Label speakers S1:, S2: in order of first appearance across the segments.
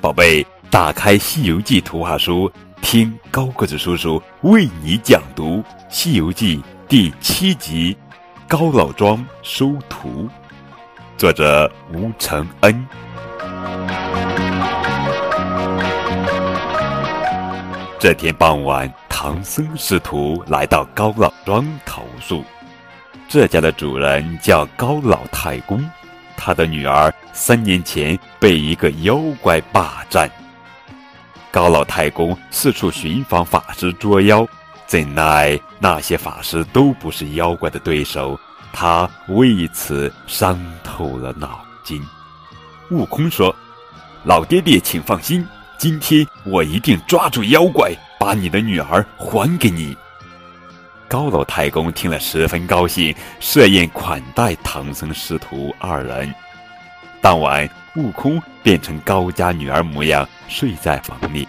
S1: 宝贝，打开《西游记》图画书，听高个子叔叔为你讲读《西游记》第七集《高老庄收徒》，作者吴承恩。这天傍晚，唐僧师徒来到高老庄投宿。这家的主人叫高老太公。他的女儿三年前被一个妖怪霸占，高老太公四处寻访法师捉妖，怎奈那些法师都不是妖怪的对手，他为此伤透了脑筋。悟空说：“老爹爹，请放心，今天我一定抓住妖怪，把你的女儿还给你。”高老太公听了十分高兴，设宴款待唐僧师徒二人。当晚，悟空变成高家女儿模样，睡在房里。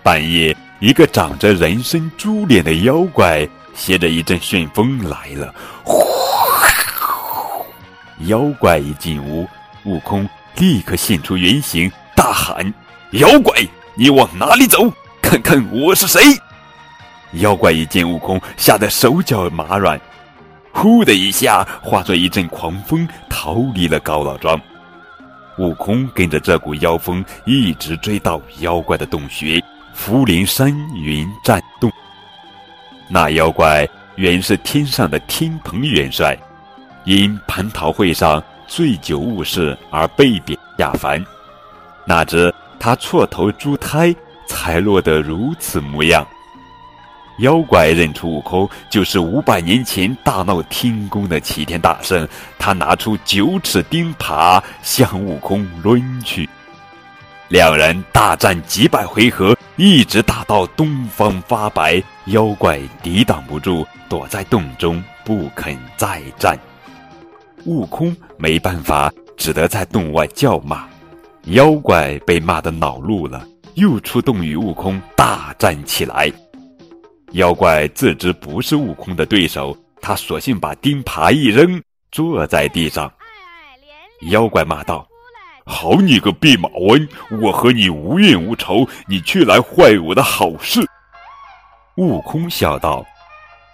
S1: 半夜，一个长着人身猪脸的妖怪携着一阵旋风来了。呼！妖怪一进屋，悟空立刻现出原形，大喊：“妖怪，你往哪里走？看看我是谁！”妖怪一见悟空，吓得手脚麻软，呼的一下化作一阵狂风，逃离了高老庄。悟空跟着这股妖风一直追到妖怪的洞穴——福陵山云栈洞。那妖怪原是天上的天蓬元帅，因蟠桃会上醉酒误事而被贬下凡。哪知他错投猪胎，才落得如此模样。妖怪认出悟空就是五百年前大闹天宫的齐天大圣，他拿出九齿钉耙向悟空抡去。两人大战几百回合，一直打到东方发白，妖怪抵挡不住，躲在洞中不肯再战。悟空没办法，只得在洞外叫骂。妖怪被骂得恼怒了，又出洞与悟空大战起来。妖怪自知不是悟空的对手，他索性把钉耙一扔，坐在地上。妖怪骂道：“好你个弼马温！我和你无怨无仇，你却来坏我的好事。”悟空笑道：“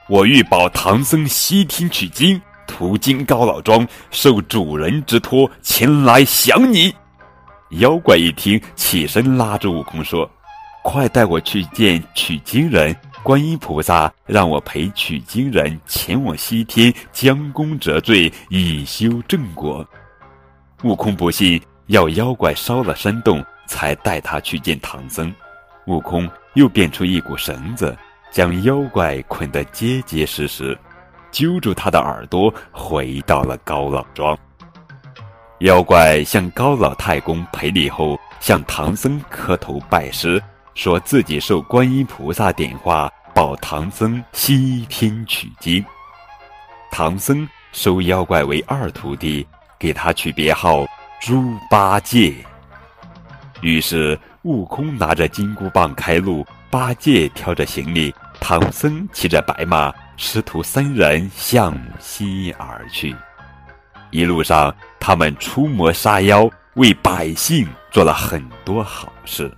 S1: 我欲保唐僧西天取经，途经高老庄，受主人之托前来降你。”妖怪一听，起身拉着悟空说：“快带我去见取经人。”观音菩萨让我陪取经人前往西天，将功折罪，以修正果。悟空不信，要妖怪烧了山洞，才带他去见唐僧。悟空又变出一股绳子，将妖怪捆得结结实实，揪住他的耳朵，回到了高老庄。妖怪向高老太公赔礼后，向唐僧磕头拜师。说自己受观音菩萨点化，保唐僧西天取经。唐僧收妖怪为二徒弟，给他取别号猪八戒。于是悟空拿着金箍棒开路，八戒挑着行李，唐僧骑着白马，师徒三人向西而去。一路上，他们出魔杀妖，为百姓做了很多好事。